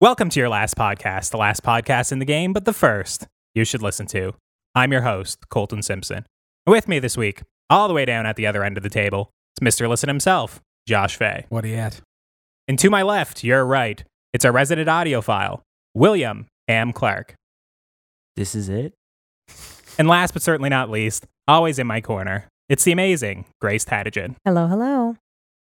Welcome to your last podcast, the last podcast in the game, but the first you should listen to. I'm your host, Colton Simpson. With me this week, all the way down at the other end of the table, it's Mr. Listen himself, Josh Fay. What are you at? And to my left, your right, it's our resident audiophile, William M. Clark. This is it? And last but certainly not least, always in my corner, it's the amazing Grace Tatajan. Hello, hello.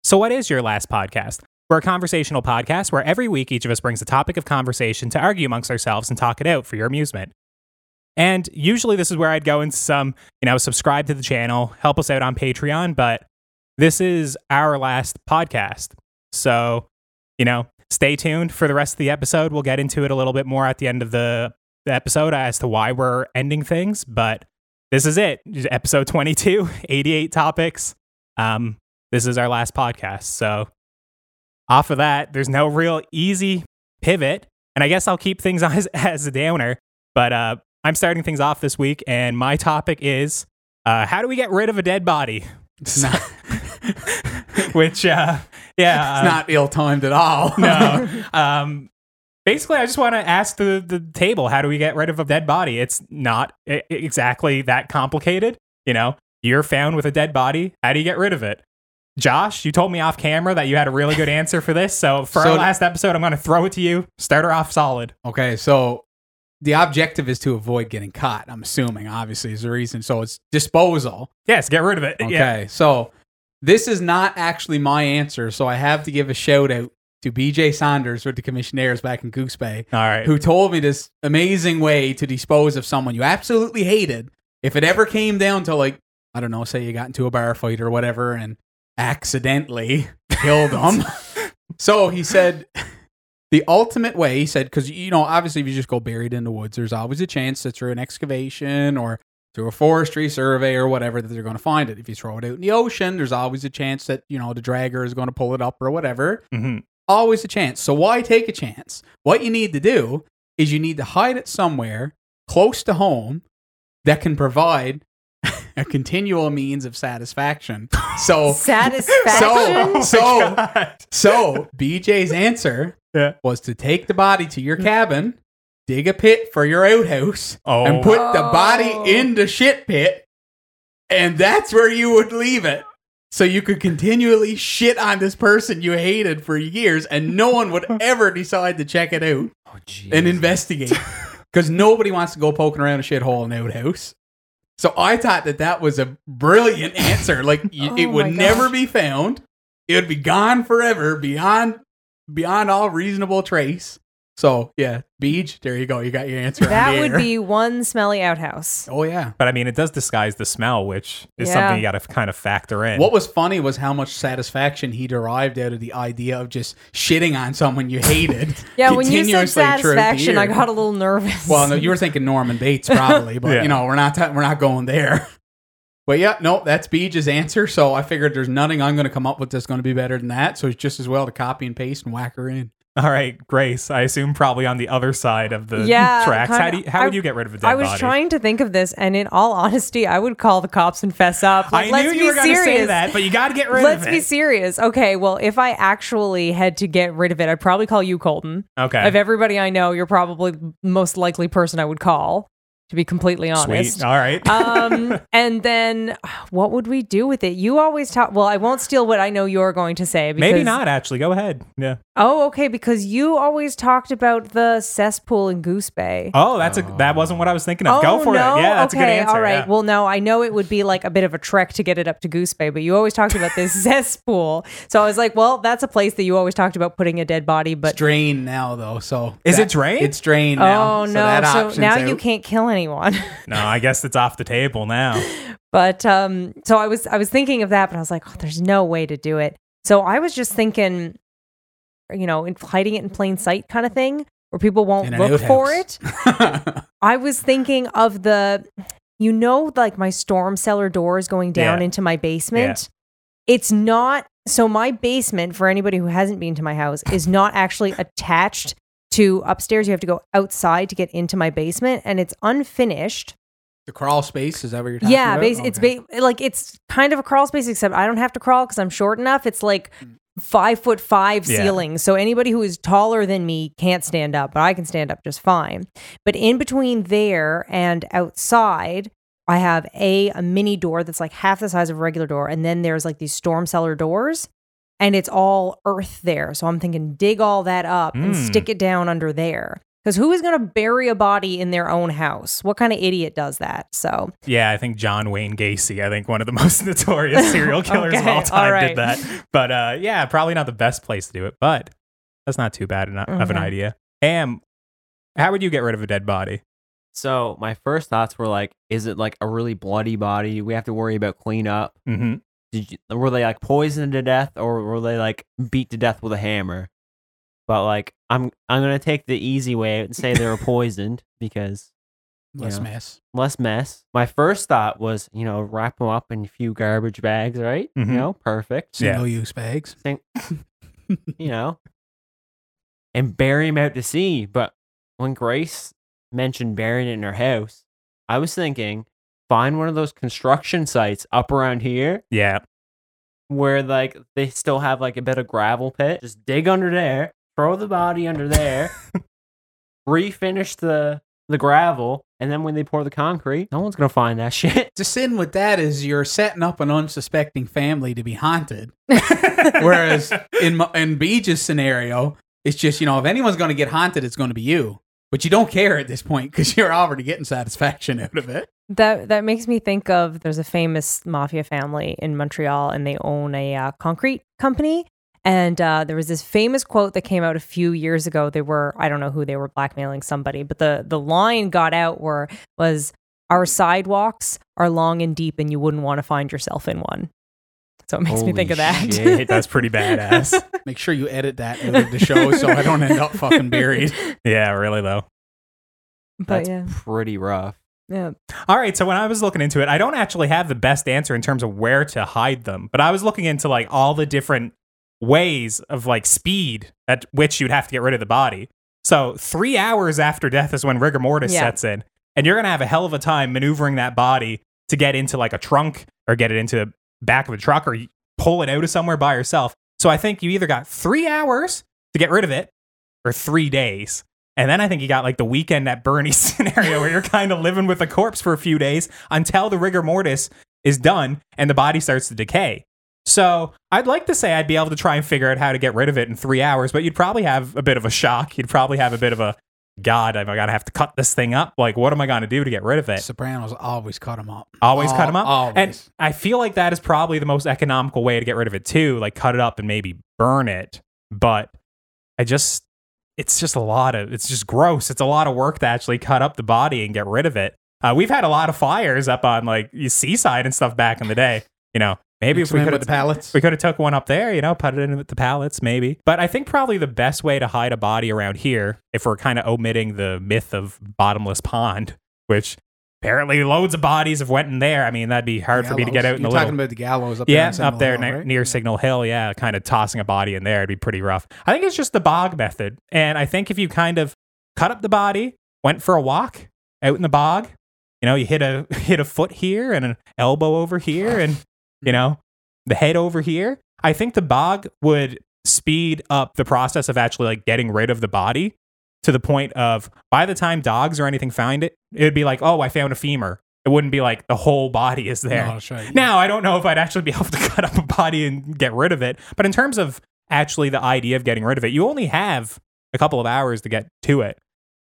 So, what is your last podcast? We're a conversational podcast where every week each of us brings a topic of conversation to argue amongst ourselves and talk it out for your amusement. And usually, this is where I'd go into some, you know, subscribe to the channel, help us out on Patreon, but this is our last podcast. So, you know, stay tuned for the rest of the episode. We'll get into it a little bit more at the end of the, the episode as to why we're ending things, but this is it. Episode 22, 88 topics. Um, this is our last podcast. So, off of that, there's no real easy pivot. And I guess I'll keep things as, as a downer. But uh, I'm starting things off this week, and my topic is uh, how do we get rid of a dead body? Not, Which, uh, yeah. it's not ill timed at all. no. Um, basically, I just want to ask the, the table how do we get rid of a dead body? It's not i- exactly that complicated. You know, you're found with a dead body. How do you get rid of it? Josh, you told me off camera that you had a really good answer for this. So for So- our last episode, I'm going to throw it to you. Start her off solid. okay, so the objective is to avoid getting caught. I'm assuming, obviously, is the reason. So it's disposal. Yes, get rid of it. Okay, Yeah. so this is not actually my answer. So I have to give a shout out to BJ Saunders with the commissionaires back in Goose Bay, All right. who told me this amazing way to dispose of someone you absolutely hated. If it ever came down to like, I don't know, say you got into a bar fight or whatever and accidentally killed them. so he said the ultimate way, he said, because, you know, obviously if you just go buried in the woods, there's always a chance that through an excavation or through a forestry survey or whatever that they're going to find it. If you throw it out in the ocean, there's always a chance that, you know, the dragger is going to pull it up or whatever Mhm. always a chance. So why take a chance? What you need to do is you need to hide it somewhere close to home that can provide a continual means of satisfaction. So Satisfaction? so so oh God. so BJ's answer Yeah. was to take the body to your cabin, dig a pit for your outhouse, Oh. and put the Oh. body in the shit pit, and that's where you would leave it. So you could continually shit on this person you hated for years, and no one would ever decide to check it out Oh, and investigate because nobody wants to go poking around a shithole in an outhouse. So I thought that that was a brilliant answer. Like y- oh it Oh would never be found. It would be gone forever, beyond beyond all reasonable trace. So yeah, Beej, there you go. You got your answer. that would air. be one smelly outhouse. Oh yeah. But I mean, it does disguise the smell, which is Yeah. something you got to kind of factor in. What was funny was how much satisfaction he derived out of the idea of just shitting on someone you hated. Yeah, when you said continuously satisfaction, I got a little nervous. Well, no, you were thinking Norman Bates probably, but Yeah. you know we're not we're not going there. But yeah, no, that's Beej's answer. So I figured there's nothing I'm going to come up with that's going to be better than that. So it's just as well to copy and paste and whack her in. All right, Grace. I assume probably on the other side of the Yeah, tracks. How do you, how would you get rid of a dead I was body? trying to think of this, and in all honesty, I would call the cops and fess up. Like, I let's knew you were going to say that, but you got to get rid Let's of be serious. Okay, well, if I actually had to get rid of it, I'd probably call you, Colton. okay. Of everybody I know, you're probably the most likely person I would call, to be completely honest. Sweet. All right. um, and then what would we do with it? You always talk. Well, I won't steal what I know you're going to say. Because, Maybe not. Actually, go ahead. Yeah. Oh, okay. Because you always talked about the cesspool in Goose Bay. Oh, that's a that wasn't what I was thinking of. go Oh, for no? it. Yeah, that's okay, a good answer. All right. yeah. Well, no, I know it would be like a bit of a trek to get it up to Goose Bay, but you always talked about this cesspool. So I was like, well, that's a place that you always talked about putting a dead body, It's but drained now though, so Is that- it drained? It's drained now. oh so no, that so option's now you can't kill anyone. No, I guess it's off the table now. But um, so I was I was thinking of that, but I was like, oh, there's no way to do it. So I was just thinking, you know, in hiding it in plain sight kind of thing, where people won't look for outhouse. it. I was thinking of the, you know, like my storm cellar doors going down Yeah. into my basement. It's not so my basement for anybody who hasn't been to my house is not actually attached to upstairs. You have to go outside to get into my basement, and it's unfinished. the crawl space is that what you're talking Yeah, about? bas- it's Okay. ba- like it's kind of a crawl space, except I don't have to crawl because I'm short enough. It's like hmm. five foot five Yeah. ceilings. So anybody who is taller than me can't stand up, but I can stand up just fine. But in between there and outside, I have a, a mini door that's like half the size of a regular door. And then there's like these storm cellar doors. And it's all earth there. So I'm thinking dig all that up and Mm. stick it down under there. Because who is going to bury a body in their own house? What kind of idiot does that? So Yeah, I think John Wayne Gacy, I think one of the most notorious serial killers of all time, all right. did that. But uh, yeah, probably not the best place to do it, but that's not too bad eno- of an idea. Ham, how would you get rid of a dead body? So my first thoughts were like, is it like a really bloody body? We have to worry about cleanup. hmm Did you, were they like poisoned to death or were they like beat to death with a hammer? But like, I'm I'm gonna take the easy way out and say they were poisoned because Less Yeah. mess. less mess. My first thought was, you know, wrap them up in a few garbage bags, right? Mhm. You know, perfect. Yeah. Single use bags. Think, you know, and bury him out to sea. But when Grace mentioned burying it in her house, I was thinking, find one of those construction sites up around here Yeah. where like they still have like a bit of gravel pit. Just dig under there, throw the body under there, refinish the the gravel, and then when they pour the concrete, no one's gonna find that shit. The sin with that is you're setting up an unsuspecting family to be haunted. Whereas in my- in Beej's scenario, it's just you know if anyone's going to get haunted, it's going to be you. But you don't care at this point because you're already getting satisfaction out of it. That that makes me think of there's a famous mafia family in Montreal, and they own a uh, concrete company. And uh, there was this famous quote that came out a few years ago. They were I don't know who they were blackmailing somebody, but the the line got out where was our sidewalks are long and deep, and you wouldn't want to find yourself in one. So it makes me think of that. shit. That's pretty badass. Make sure you edit that out of the show so I don't end up fucking buried. yeah, really though. but That's yeah, pretty rough. yeah. All right, so when I was looking into it, I don't actually have the best answer in terms of where to hide them, but I was looking into like all the different ways of like speed at which you'd have to get rid of the body. So, 3 hours after death is when rigor mortis Yeah. sets in, and you're going to have a hell of a time maneuvering that body to get into like a trunk or get it into the back of a truck or pull it out of somewhere by yourself. So, I think you either got 3 hours to get rid of it or 3 days. And then I think you got like the weekend at Bernie scenario where you're kind of living with a corpse for a few days until the rigor mortis is done and the body starts to decay. So I'd like to say I'd be able to try and figure out how to get rid of it in three hours, but you'd probably have a bit of a shock. You'd probably have a bit of a God, am I gonna have to cut this thing up? Like, what am I gonna do to get rid of it? Sopranos always cut them up. Always cut them up. Always. And I feel like that is probably the most economical way to get rid of it too. Like cut it up and maybe burn it. But I just, it's just a lot of, it's just gross. It's a lot of work to actually cut up the body and get rid of it. Uh, we've had a lot of fires up on like Seaside and stuff back in the day. You know, maybe Mix if we could with the pallets. we could have took one up there, you know, put it in with the pallets, maybe. But I think probably the best way to hide a body around here, if we're kind of omitting the myth of bottomless pond, which apparently loads of bodies have went in there. I mean, that'd be hard for me to get out in You're the talking little. about the gallows up yeah, there. up there Hill, ne- right? near Signal Hill. Yeah, kind of tossing a body in there. It'd be pretty rough. I think it's just the bog method. And I think if you kind of cut up the body, went for a walk out in the bog, you know, you hit a hit a foot here and an elbow over here and, you hmm. know, the head over here. I think the bog would speed up the process of actually like getting rid of the body to the point of by the time dogs or anything find it, it would be like, oh, I found a femur. It wouldn't be like the whole body is there. No, right. Now, I don't know if I'd actually be able to cut up a body and get rid of it, but in terms of actually the idea of getting rid of it, you only have a couple of hours to get to it.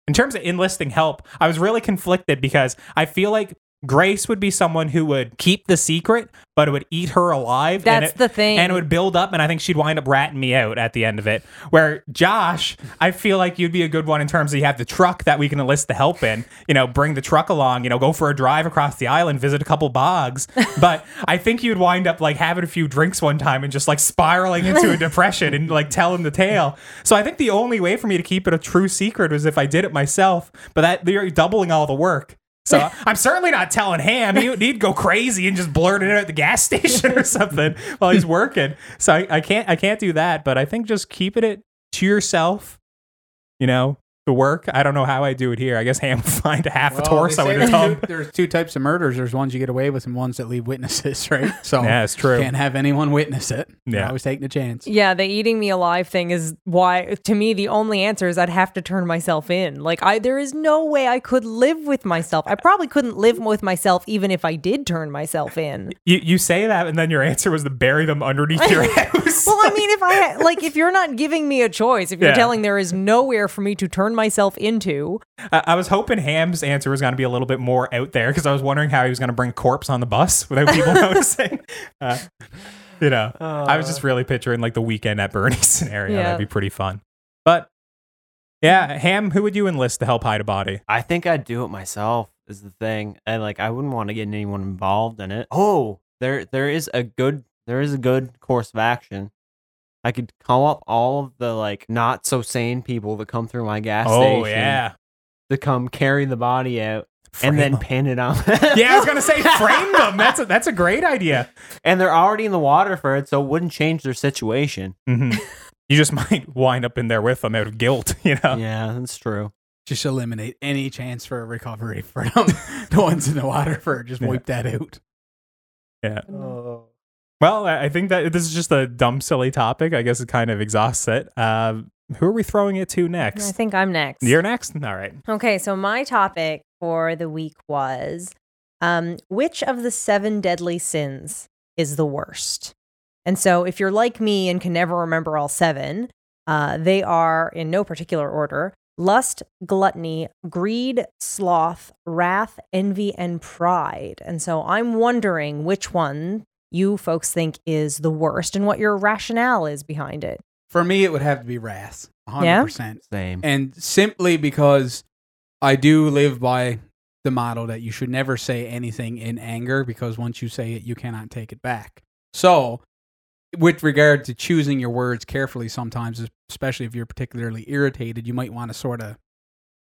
In terms of enlisting help, I was really conflicted because I feel like Grace would be someone who would keep the secret, but it would eat her alive. and That's it- the thing. And it would build up, and I think she'd wind up ratting me out at the end of it. Where Josh, I feel like you'd be a good one in terms of you have the truck that we can enlist the help in. You know, bring the truck along. You know, go for a drive across the island, visit a couple bogs. But I think you'd wind up like having a few drinks one time and just like spiraling into a depression and like telling the tale. So I think the only way for me to keep it a true secret was if I did it myself. But that you're doubling all the work. So I'm certainly not telling him. He, he'd go crazy and just blurt it out at the gas station or something while he's working. So I, I can't I can't do that. But I think just keeping it to yourself, you know, the work. I don't know how I do it here. I guess Ham would find a half a Well, torso in say a there's two- There's two types of murders. There's ones you get away with and ones that leave witnesses, right? So Yeah, it's true. can't have anyone witness it. You're Yeah. always taking a chance. Yeah, the eating me alive thing is why to me the only answer is I'd have to turn myself in. Like I there is no way I could live with myself. I probably couldn't live with myself even if I did turn myself in. You you say that, and then your answer was to bury them underneath your house. Well, I mean, if I like, if you're not giving me a choice, if you're Yeah. telling there is nowhere for me to turn myself into, I, I was hoping Ham's answer was going to be a little bit more out there because I was wondering how he was going to bring corpse on the bus without people noticing. Uh, you know, I was just really picturing like the weekend at Bernie's scenario. Yeah. That'd be pretty fun. But yeah, Ham, who would you enlist to help hide a body? I think I'd do it myself. Is the thing, and like I wouldn't want to get anyone involved in it. Oh, there there is a good there is a good course of action. I could call up all of the like not so sane people that come through my gas Oh station yeah, to come carry the body out Frame and then 'em. pin it on. yeah, I was gonna say frame them. That's a, that's a great idea. and they're already in the water for it, so it wouldn't change their situation. hmm You just might wind up in there with them out of guilt. You know. Yeah, that's true. Just eliminate any chance for a recovery for them. the ones in the water for it. just Yeah. wipe that out. Yeah. Well, I think that this is just a dumb, silly topic. I guess it kind of exhausts it. Uh, who are we throwing it to next? I think I'm next. You're next. All right. Okay, so my topic for the week was um, which of the seven deadly sins is the worst? And so, if you're like me and can never remember all seven, uh, they are in no particular order lust, gluttony, greed, sloth, wrath, envy, and pride. And so, I'm wondering which one you folks think is the worst and what your rationale is behind it. For me, it would have to be wrath. 100%. Yeah? Same. And simply because I do live by the motto that you should never say anything in anger because once you say it, you cannot take it back. So, with regard to choosing your words carefully, sometimes, especially if you're particularly irritated, you might want to sort of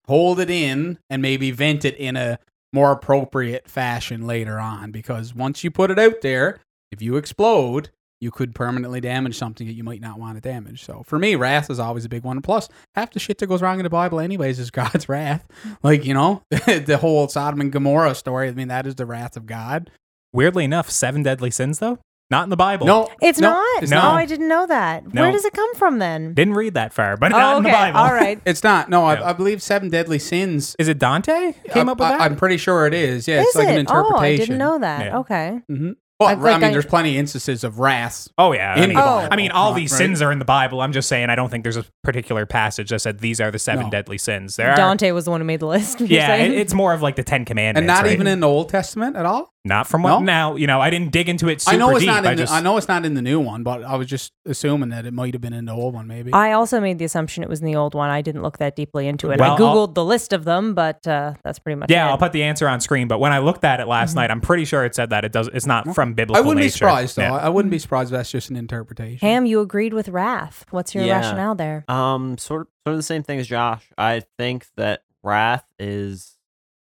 hold it in and maybe vent it in a more appropriate fashion later on because once you put it out there, if you explode, you could permanently damage something that you might not want to damage. So for me, wrath is always a big one. Plus, half the shit that goes wrong in the Bible, anyways, is God's wrath. Like you know, the whole Sodom and Gomorrah story. I mean, that is the wrath of God. Weirdly enough, seven deadly sins though not in the Bible. No, It's no, not. It's No. Not. I didn't know that. No. Where does it come from then? didn't read that far, but not oh, in the okay. Bible. All right. It's not. No, No. I, I believe seven deadly sins. Is it Dante came I, up with that? I, am pretty sure it is. Yeah, Is it's like it? an interpretation. Oh, I didn't know that. Yeah. Okay. hmm But I've, like, I mean, I- there's plenty of instances of wrath oh yeah. I in mean, the Oh. Bible. I mean, all oh, right? these sins are in the Bible. I'm just saying, I don't think there's a particular passage that said these are the seven No. deadly sins. There are. Dante was the one who made the list. Yeah, it- it's more of like the Ten Commandments, and not right? even in the Old Testament at all. Not from what No? now. You know, I didn't dig into it super I know it's deep. not in. I the, just I know it's not in the new one, but I was just assuming that it might have been in the old one, maybe. I also made the assumption it was in the old one. I didn't look that deeply into it. Well, I I'll- googled the list of them, but uh, that's pretty much Yeah, it. I'll put the answer on screen. But when I looked at it last night, I'm pretty sure it said that it does. It's not from biblical. I wouldn't be nature. surprised though. Yeah. I wouldn't be surprised if that's just an interpretation. Ham, you agreed with wrath. What's your Yeah. rationale there? Um, sort of, sort of the same thing as Josh. I think that wrath is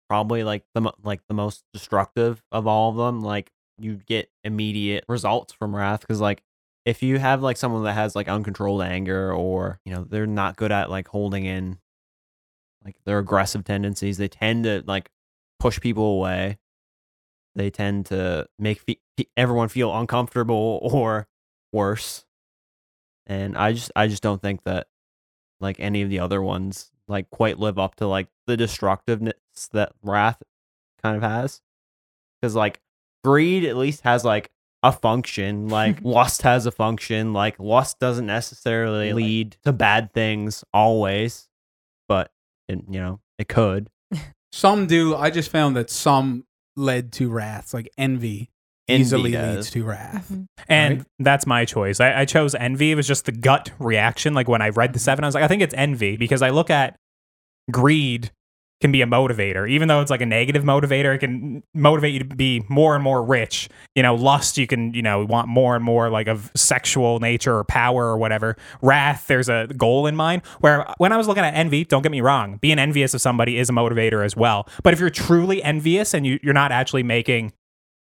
probably like the like the most destructive of all of them. Like you get immediate results from wrath because like if you have like someone that has like uncontrolled anger or you know they're not good at like holding in like their aggressive tendencies, they tend to like push people away. They tend to make fe- everyone feel uncomfortable or worse. And I just I just don't think that like any of the other ones like quite live up to like the destructiveness that wrath kind of has. Because like greed at least has like a function like lust has a function like lust doesn't necessarily lead to bad things always but it, you know it could. Some do. I just found that some led to wrath, like envy, easily Envy leads to wrath. Mm-hmm. And Right. that's my choice. I, I chose envy. It was just the gut reaction. Like when I read the mm-hmm. seven, I was like, I think it's envy because I look at greed can be a motivator, even though it's like a negative motivator. It can motivate you to be more and more rich. You know, lust, you can, you know, want more and more like of sexual nature or power or whatever. Wrath, there's a goal in mind. Where when I was looking at envy, don't get me wrong, being envious of somebody is a motivator as well. But if you're truly envious and you, you're not actually making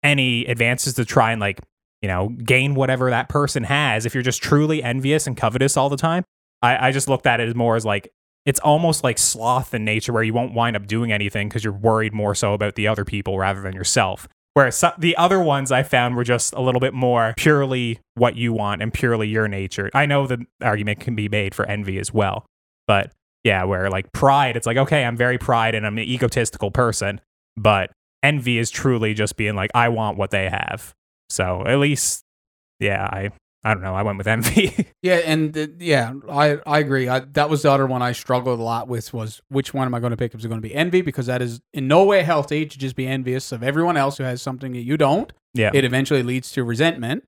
any advances to try and like you know gain whatever that person has if you're just truly envious and covetous all the time i, I just looked at it as more as like it's almost like sloth in nature where you won't wind up doing anything because you're worried more so about the other people rather than yourself. Whereas so- the other ones I found were just a little bit more purely what you want and purely your nature. I know the argument can be made for envy as well, but yeah, where like pride, it's like, okay, I'm very pride and I'm an egotistical person, but envy is truly just being like, I want what they have. So at least, yeah, I, I don't know, I went with envy. Yeah, and yeah, I I agree. I, that was the other one I struggled a lot with was which one am I going to pick? Is it going to be envy because that is in no way healthy to just be envious of everyone else who has something that you don't. yeah. It eventually leads to resentment.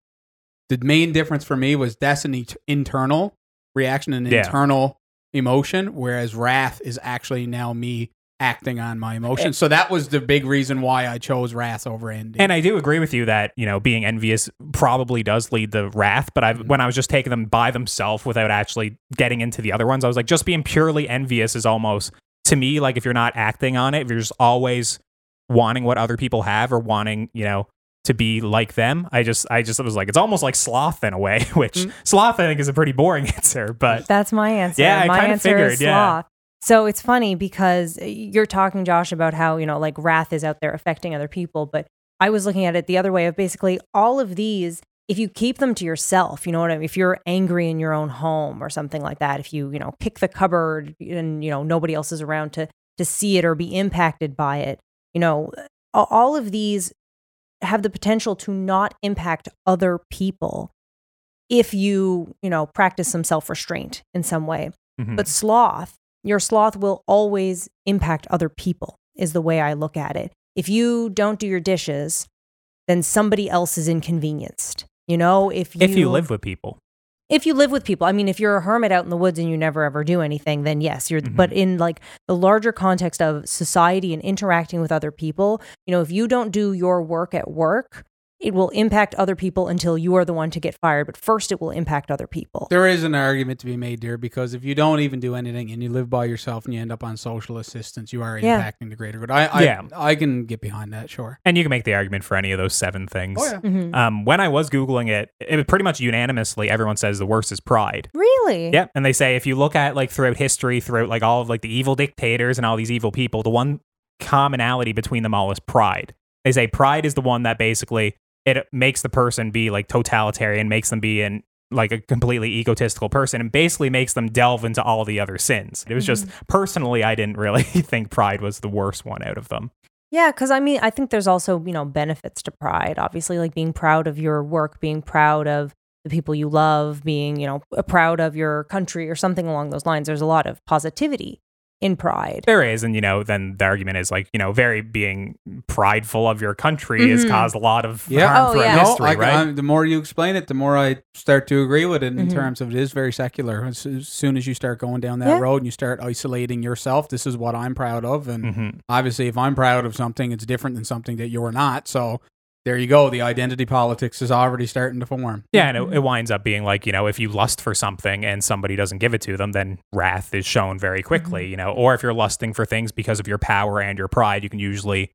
The main difference for me was that's an et- internal reaction, an Yeah. internal emotion, whereas wrath is actually now me acting on my emotions. So that was the big reason why I chose wrath over envy. And I do agree with you that, you know, being envious probably does lead to wrath. But I've, when I was just taking them by themselves without actually getting into the other ones, I was like, just being purely envious is almost, to me, like if you're not acting on it, if you're just always wanting what other people have or wanting, you know, to be like them, I just, I just was like, it's almost like sloth in a way, which Mm. sloth, I think, is a pretty boring answer. But That's my answer. Yeah, I my kinda answer figured, is yeah. So it's funny because you're talking, Josh, about how, you know, like wrath is out there affecting other people. But I was looking at it the other way of basically all of these, if you keep them to yourself, you know what I mean? If you're angry in your own home or something like that, if you, you know, kick the cupboard and, you know, nobody else is around to to see it or be impacted by it, you know, all of these have the potential to not impact other people if you, you know, practice some self-restraint in some way. mhm. But sloth, your sloth will always impact other people, is the way I look at it. If you don't do your dishes, then somebody else is inconvenienced. You know, if you, if you live with people, if you live with people, I mean, if you're a hermit out in the woods and you never ever do anything, then yes, you're. Mhm. But in like the larger context of society and interacting with other people, you know, if you don't do your work at work, it will impact other people until you are the one to get fired. But first, it will impact other people. There is an argument to be made there because if you don't even do anything and you live by yourself and you end up on social assistance, you are Yeah. impacting the greater good. I, I, Yeah. I can get behind that, sure. and you can make the argument for any of those seven things. Mhm. Um, when I was Googling it, it was pretty much unanimously everyone says the worst is pride. Really? Yep. And they say if you look at like throughout history, throughout like all of like the evil dictators and all these evil people, the one commonality between them all is pride. They say pride is the one that basically it makes the person be like totalitarian, makes them be in like a completely egotistical person and basically makes them delve into all the other sins. It was just mm-hmm. personally I didn't really think pride was the worst one out of them. Yeah, because I mean, I think there's also, you know, benefits to pride. Obviously, like being proud of your work, being proud of the people you love, being, you know, proud of your country or something along those lines. There's a lot of positivity in pride. There is, and you know, then the argument is like, you know, very being prideful of your country has Mhm. caused a lot of Yeah. harm Oh, throughout yeah. history, I, right? I, the more you explain it, the more I start to agree with it in Mhm. terms of it is very secular. As, as soon as you start going down that Yeah. road and you start isolating yourself, this is what I'm proud of. And Mhm. obviously, if I'm proud of something, it's different than something that you're not. So there you go. The identity politics is already starting to form. Yeah, and it, it winds up being like, you know, if you lust for something and somebody doesn't give it to them, then wrath is shown very quickly, you know. Or if you're lusting for things because of your power and your pride, you can usually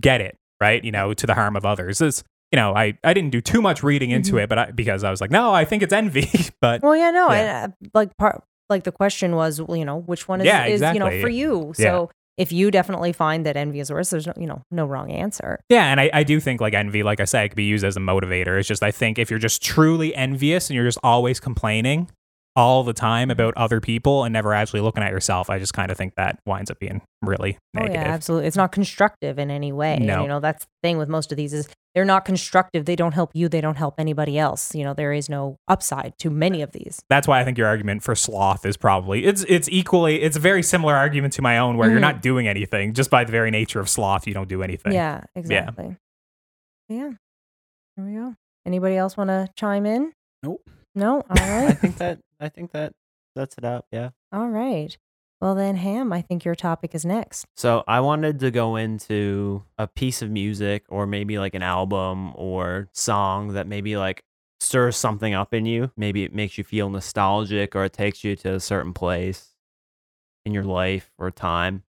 get it, right? You know, to the harm of others. It's, you know, I, I didn't do too much reading into Mhm. it, but I, because I was like, no, I think it's envy. but Well, yeah, no, Yeah. and uh, like part, like the question was, you know, which one is, Yeah, is you know, for you. So if you definitely find that envy is worse, there's no, you know, no wrong answer. yeah, and I, I do think like envy, like I said, could be used as a motivator. It's just, I think if you're just truly envious and you're just always complaining all the time about other people and never actually looking at yourself, I just kind of think that winds up being really negative. Oh yeah, absolutely. It's not constructive in any way. No. you know, that's the thing with most of these is they're not constructive. They don't help you. They don't help anybody else. You know, there is no upside to many of these. that's why I think your argument for sloth is probably it's it's equally it's a very similar argument to my own where you're Mhm. not doing anything just by the very nature of sloth you don't do anything. Yeah, exactly. Yeah. There we go. Anybody else want to chime in? Nope. No. all right. I think that I think that sets it up. Yeah. All right. Well then, Ham, I think your topic is next. So I wanted to go into a piece of music or maybe like an album or song that maybe like stirs something up in you. Maybe it makes you feel nostalgic or it takes you to a certain place in your life or time.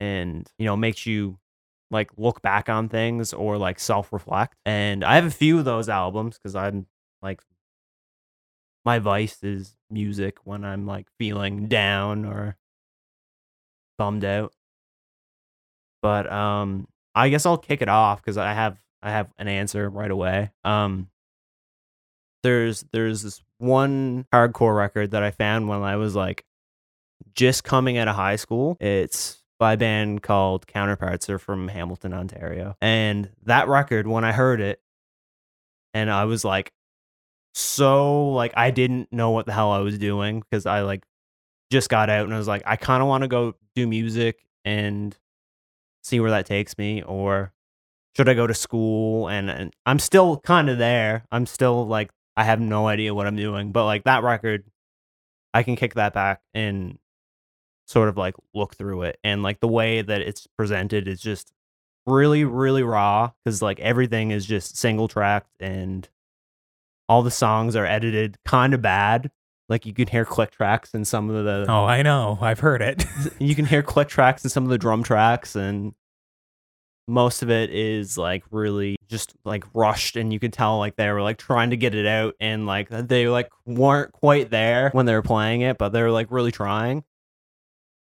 And, you know, makes you like look back on things or like self reflect. And I have a few of those albums because I'm like my vice is music when I'm like feeling down or bummed out. But um I guess I'll kick it off cuz I have I have an answer right away. Um there's there's this one hardcore record that I found when I was like just coming out of high school. It's by a band called Counterparts. They're from Hamilton, Ontario. And that record, when I heard it, and I was like, so like I didn't know what the hell I was doing because I like just got out and I was like, I kind of want to go do music and see where that takes me, or should I go to school? And, and I'm still kind of there. I'm still like I have no idea what I'm doing, but like that record, I can kick that back and sort of like look through it and like the way that it's presented is just really really raw because like everything is just single tracked and all the songs are edited kind of bad like you can hear click tracks in some of the Oh, I know. I've heard it. you can hear click tracks in some of the drum tracks and most of it is like really just like rushed and you could tell like they were like trying to get it out and like they like weren't quite there when they were playing it but they were like really trying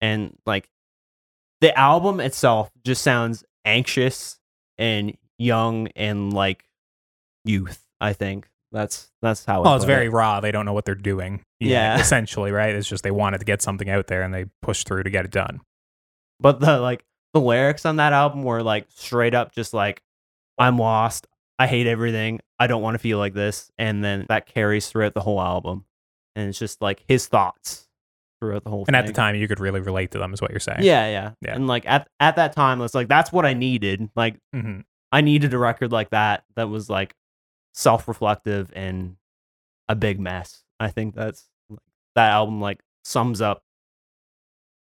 and like the album itself just sounds anxious and young and like youth i think that's that's how well, it's very it. raw. They don't know what they're doing. Yeah. Essentially, right? It's just they wanted to get something out there and they pushed through to get it done. but the like the lyrics on that album were like straight up just like i'm lost i hate everything i don't want to feel like this and then that carries throughout the whole album and it's just like his thoughts throughout the whole And thing at the time, you could really relate to them, is what you're saying. yeah, yeah Yeah. and like at, at that time it's like that's what i needed like hmm i needed a record like that that was like self-reflective and a big mess i think that's that album like sums up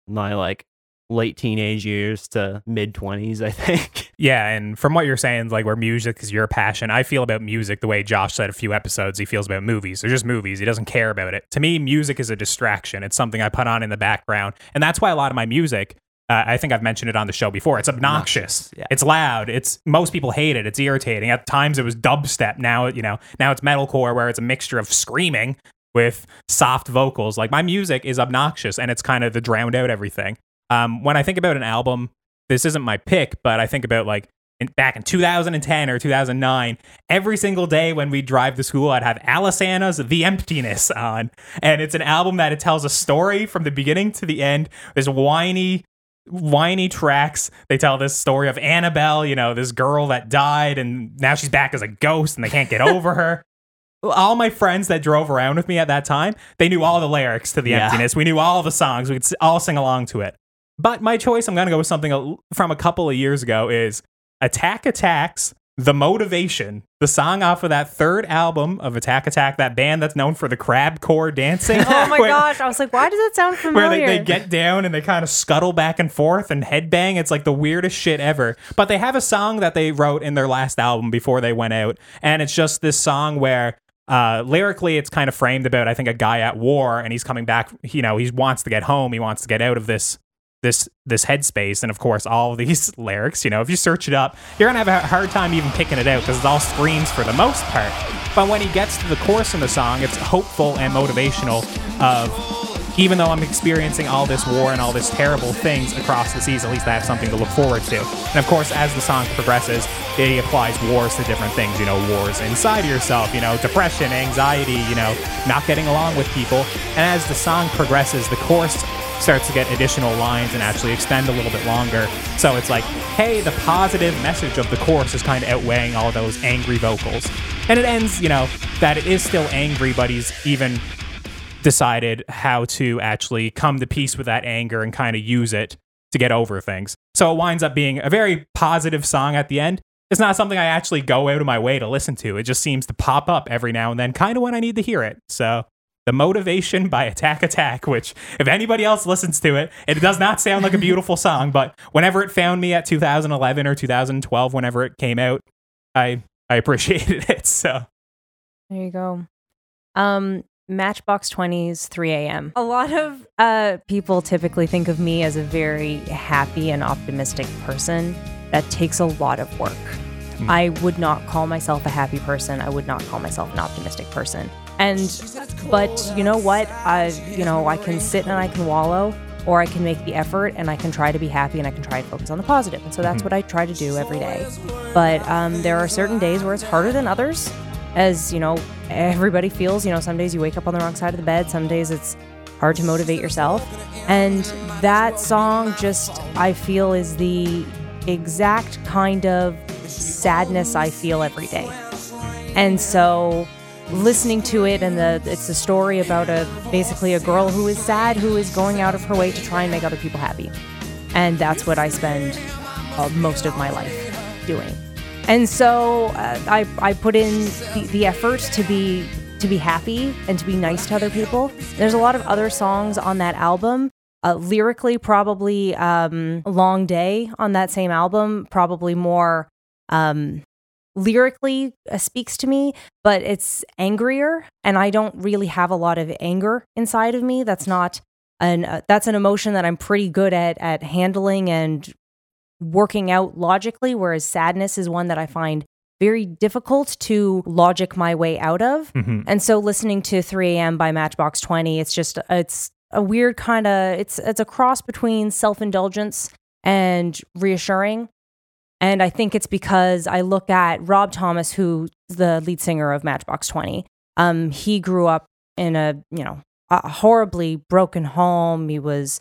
my like late teenage years to mid 20s i think Yeah, and from what you're saying, like where music is your passion, I feel about music the way Josh said a few episodes he feels about movies. They're just movies. He doesn't care about it. To me, music is a distraction. It's something I put on in the background, and that's why a lot of my music. Uh, I think I've mentioned it on the show before. It's obnoxious. Yeah. It's loud. It's most people hate it. It's irritating. At times it was dubstep. Now you know. Now it's metalcore, where it's a mixture of screaming with soft vocals. Like my music is obnoxious, and it's kind of the drowned out everything. Um, when I think about an album, this isn't my pick, but I think about like in, back in 2010 or 2009, every single day when we drive to school, I'd have Alesana's The Emptiness on. And it's an album that it tells a story from the beginning to the end. There's whiny, whiny tracks. They tell this story of Annabelle, you know, this girl that died and now she's back as a ghost and they can't get over her. All my friends that drove around with me at that time, they knew all the lyrics to The Yeah. Emptiness. We knew all the songs. We could all sing along to it. But my choice, I'm going to go with something from a couple of years ago, is Attack Attacks, The Motivation, the song off of that third album of Attack Attack, that band that's known for the crabcore dancing. Oh my where- gosh. I was like, why does that sound Where familiar? they, they get down and they kind of scuttle back and forth and headbang. It's like the weirdest shit ever. But they have a song that they wrote in their last album before they went out. And it's just this song where uh, lyrically it's kind of framed about, I think, a guy at war and he's coming back. You know, he wants to get home. He wants to get out of this this this headspace and of course all of these lyrics you know if you search it up you're gonna have a hard time even picking it out because it's all screams for the most part. But when he gets to the chorus in the song it's hopeful and motivational of even though i'm experiencing all this war and all this terrible things across the seas at least i have something to look forward to. And of course as the song progresses it applies wars to different things you know wars inside yourself you know depression anxiety you know not getting along with people. And as the song progresses the chorus starts to get additional lines and actually extend a little bit longer. So it's like, hey, the positive message of the chorus is kind of outweighing all those angry vocals. And it ends, you know, that it is still angry, but he's even decided how to actually come to peace with that anger and kind of use it to get over things. So it winds up being a very positive song at the end. It's not something I actually go out of my way to listen to. It just seems to pop up every now and then, kind of when I need to hear it. So the Motivation by Attack Attack, which, if anybody else listens to it, it does not sound like a beautiful song, but whenever it found me at 2011 or 2012, whenever it came out, I, I appreciated it. So, There you go. Um, Matchbox 20s, 3 a.m. A lot of uh, people typically think of me as a very happy and optimistic person. That takes a lot of work. Hmm. I would not call myself a happy person. I would not call myself an optimistic person. And but you know what? I you know I can sit and I can wallow, or I can make the effort and I can try to be happy and I can try to focus on the positive. And so that's what I try to do every day. But um, there are certain days where it's harder than others, as you know everybody feels. You know, some days you wake up on the wrong side of the bed. Some days it's hard to motivate yourself. And that song just I feel is the exact kind of sadness I feel every day. And so listening to it and the it's a story about a basically a girl who is sad who is going out of her way to try and make other people happy. And that's what I spend uh, most of my life doing. And so uh, I, I put in the, the effort to be to be happy and to be nice to other people. There's a lot of other songs on that album. Uh, lyrically, probably um, "Long Day" on that same album, probably more um, lyrically uh, speaks to me, but it's angrier, and I don't really have a lot of anger inside of me. That's not an uh, that's an emotion that I'm pretty good at at handling and working out logically. Whereas sadness is one that I find very difficult to logic my way out of. Mhm. And so listening to 3 a.m. by Matchbox 20, it's just it's a weird kind of it's it's a cross between self-indulgence and reassuring. And I think it's because I look at Rob Thomas, who's the lead singer of Matchbox 20. Um, he grew up in a, you know, a horribly broken home. He was,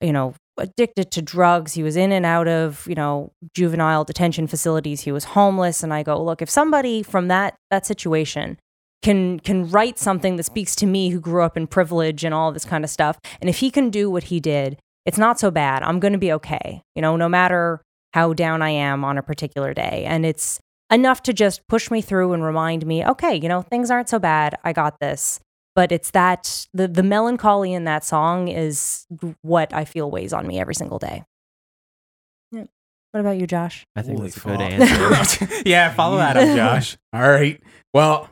you know, addicted to drugs. He was in and out of, you know, juvenile detention facilities. He was homeless. And I go, look, if somebody from that that situation can can write something that speaks to me who grew up in privilege and all this kind of stuff, and if he can do what he did, it's not so bad. I'm going to be okay. You know, no matter how down I am on a particular day. And it's enough to just push me through and remind me, okay, you know, things aren't so bad. I got this. But it's that the the melancholy in that song is what I feel weighs on me every single day. Yeah. What about you, Josh? I think Holy that's a good answer. yeah, follow that up, Josh. All right. Well,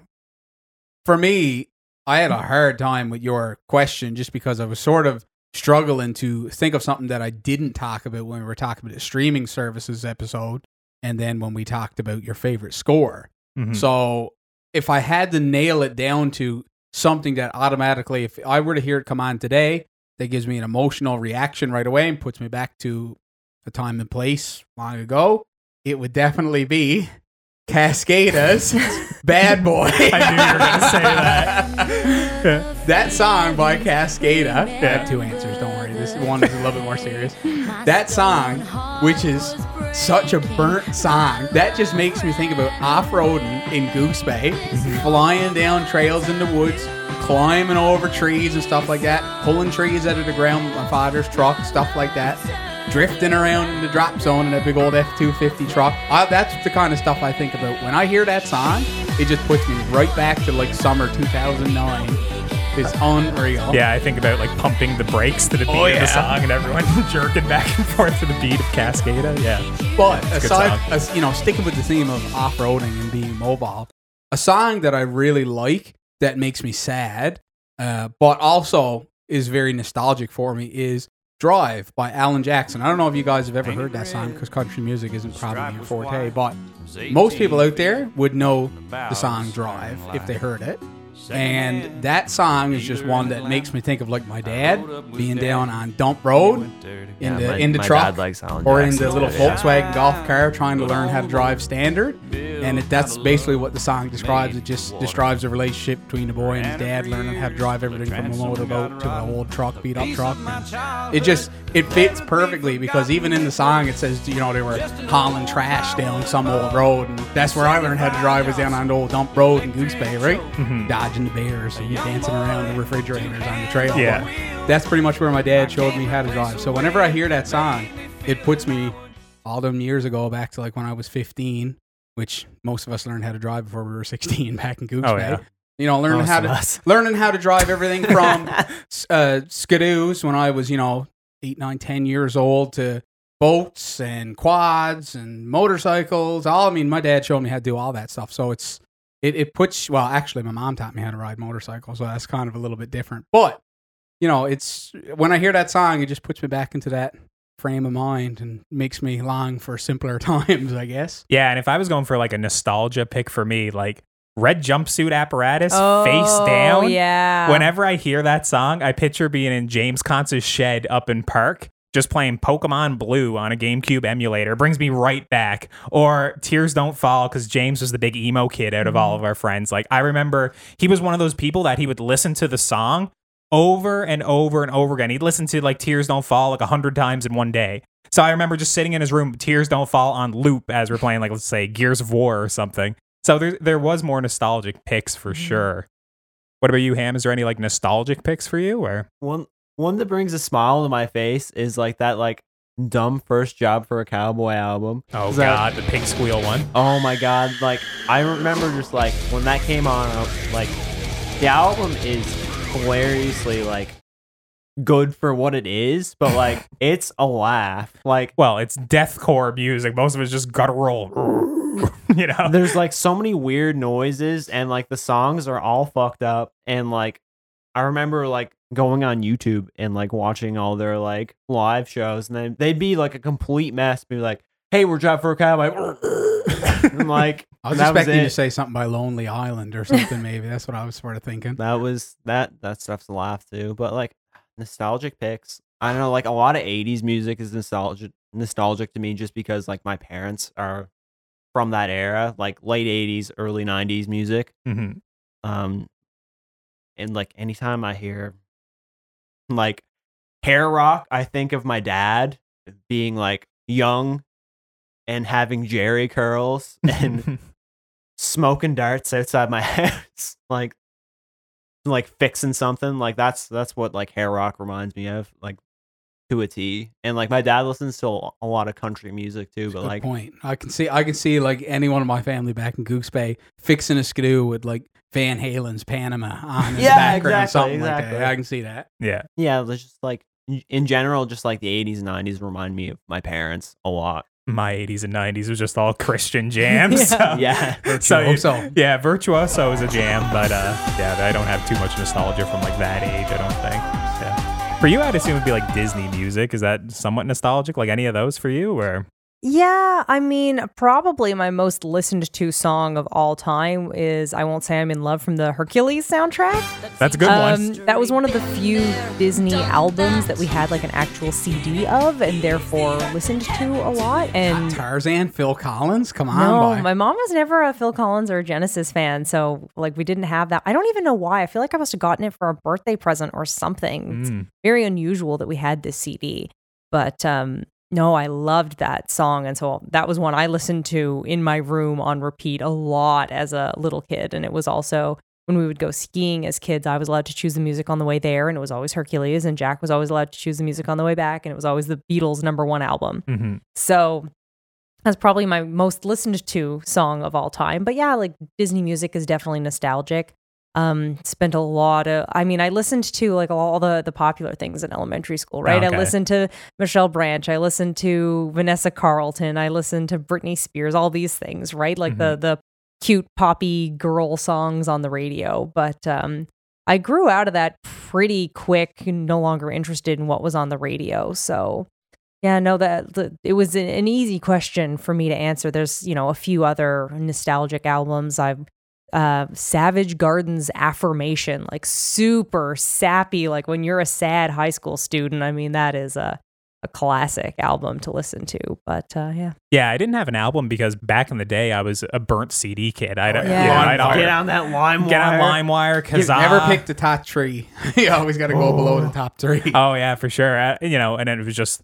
for me, I had a hard time with your question just because I was sort of struggling to think of something that I didn't talk about when we were talking about the streaming services episode and then when we talked about your favorite score. Mhm. So if I had to nail it down to something that automatically, if I were to hear it come on today, that gives me an emotional reaction right away and puts me back to a time and place long ago, it would definitely be Cascada's Bad Boy. I knew you were gonna say that. that song by Cascada. I have two answers, don't worry. This one is a little bit more serious. That song, which is such a burnt song, that just makes me think about off roading in Goose Bay, mm-hmm. flying down trails in the woods, climbing over trees and stuff like that, pulling trees out of the ground with my father's truck, stuff like that. Drifting around in the drop zone in a big old F 250 truck. I, that's the kind of stuff I think about. When I hear that song, it just puts me right back to like summer 2009. It's unreal. Yeah, I think about like pumping the brakes to the beat Oh, of the song and everyone jerking back and forth to the beat of Cascada. Yeah. But good aside, as, you know, sticking with the theme of off-roading and being mobile, a song that I really like that makes me sad, uh, but also is very nostalgic for me is "Drive" by Alan Jackson. I don't know if you guys have ever heard that song because country music isn't probably your forte, but most people out there would know the song "Drive" if they heard it. And that song is just one that makes me think of like my dad being down on Dump Road in the in the truck or in the little. Volkswagen golf car trying to learn how to drive standard. And it, that's basically what the song describes. It just describes the relationship between the boy and his dad learning how to drive everything from a motorboat to an old truck, beat up truck. And it just it fits perfectly because even in the song it says you know they were hauling trash down some old road, and that's where I learned how to drive was down on the old dump road in Goose Bay, right? Dodging the bears and dancing around the refrigerators on the trail. Yeah. But that's pretty much where my dad showed me how to drive. So whenever I hear that song, it puts me all them years ago back to like when I was 15, which most of us learned how to drive before we were 16 back in Goose Oh, Bay. yeah. You know, learning Most how to learning how to drive everything from uh, skidoos when I was, you know, eight, nine, ten years old to boats and quads and motorcycles. All I mean, my dad showed me how to do all that stuff. So it's it, it puts well, actually, my mom taught me how to ride motorcycles, so that's kind of a little bit different. But you know, it's when I hear that song, it just puts me back into that frame of mind and makes me long for simpler times, I guess. Yeah, and if I was going for like a nostalgia pick for me, like red jumpsuit apparatus, Oh, face down. Yeah. Whenever I hear that song, I picture being in James Conce's shed up in Park, just playing Pokemon Blue on a GameCube emulator. Brings me right back. Or Tears Don't Fall, because James was the big emo kid out of all of mm-hmm. our friends. Like, I remember he was one of those people that he would listen to the song over and over and over again. He'd listen to like Tears Don't Fall like a hundred times in one day. So I remember just sitting in his room, Tears Don't Fall on loop as we're playing, like, let's say, Gears of War or something. So there, there was more nostalgic picks for mm-hmm. sure. What about you, Ham? Is there any like nostalgic picks for you? Or One one that brings a smile to my face is like that like Doom first job for a cowboy album. oh god, the pig squeal one. Oh my god! Like I remember just like when that came on, was, like the album is hilariously like good for what it is, but like it's a laugh. Like Well, it's deathcore music. Most of it's just guttural. you know. there's like so many weird noises, and like the songs are all fucked up. And like I remember like going on YouTube and like watching all their like live shows, and then they'd be like a complete mess. Be like, "Hey, we're driving for a cowboy." I'm like, I was expecting you to say something by Lonely Island or something. Maybe that's what I was sort of thinking. that was that that stuff's a laugh too but like nostalgic picks i don't know like a lot of 80s music is nostalgic nostalgic to me just because like my parents are from that era like late 80s early 90s music Mhm. um and like anytime i hear like hair rock i think of my dad being like young and having Jheri curls and smoking darts outside my house like like fixing something like that's that's what like hair rock reminds me of like to a T and like my dad listens to a- a lot of country music too but like point. I can see. I can see like anyone in my family back in Goose Bay fixing a skidoo with like Van Halen's Panama on in the Yeah, background, exactly, something like that. I can see that. yeah. yeah it's just like in- in general just like the 80s and 90s remind me of my parents a lot My 80s and 90s was just all Christian jams. Yeah. So, yeah so, so. yeah, Virtuoso is a jam, but uh, yeah, I don't have too much nostalgia from like that age. I don't think. Yeah. For you, I'd assume it'd be like Disney music. Is that somewhat nostalgic? Like any of those for you, or Yeah, I mean, probably my most listened to song of all time is I Won't Say I'm in Love from the Hercules soundtrack. that's a good one. Um, that was one of the few Disney albums that we had like an actual CD of and therefore listened to a lot. And Tarzan, Phil Collins, come on, no, boy. my mom was never a Phil Collins or a Genesis fan, so like we didn't have that. I don't even know why. I feel like I must have gotten it for a birthday present or something. It's Mm. very unusual that we had this CD. But um no, I loved that song and so that was one I listened to in my room on repeat a lot as a little kid and it was also when we would go skiing as kids, I was allowed to choose the music on the way there and it was always Hercules and Jack was always allowed to choose the music on the way back and it was always the Beatles number 1 album. Mhm. So that's probably my most listened to song of all time. But yeah, like Disney music is definitely nostalgic. Um, spent a lot of I mean, I listened to like all the the popular things in elementary school, right? Okay. I listened to Michelle Branch, I listened to Vanessa Carlton, I listened to Britney Spears, all these things, right? Like the the cute poppy girl songs on the radio. But um I grew out of that pretty quick, no longer interested in what was on the radio. So yeah, no, that the, it was an easy question for me to answer. There's, you know, a few other nostalgic albums. I've uh, Savage Garden's Affirmation, like super sappy. Like when you're a sad high school student, I mean, that is a, a classic album to listen to. But uh, yeah, Yeah, I didn't have an album because back in the day I was a burnt CD kid. I'd, Oh, you yeah. know, Lime I'd Wire. get on that lime get on wire. LimeWire, You've Kazaa. never picked the top three. you always got to go below the top three. Oh yeah, for sure. Uh, you know, and it was just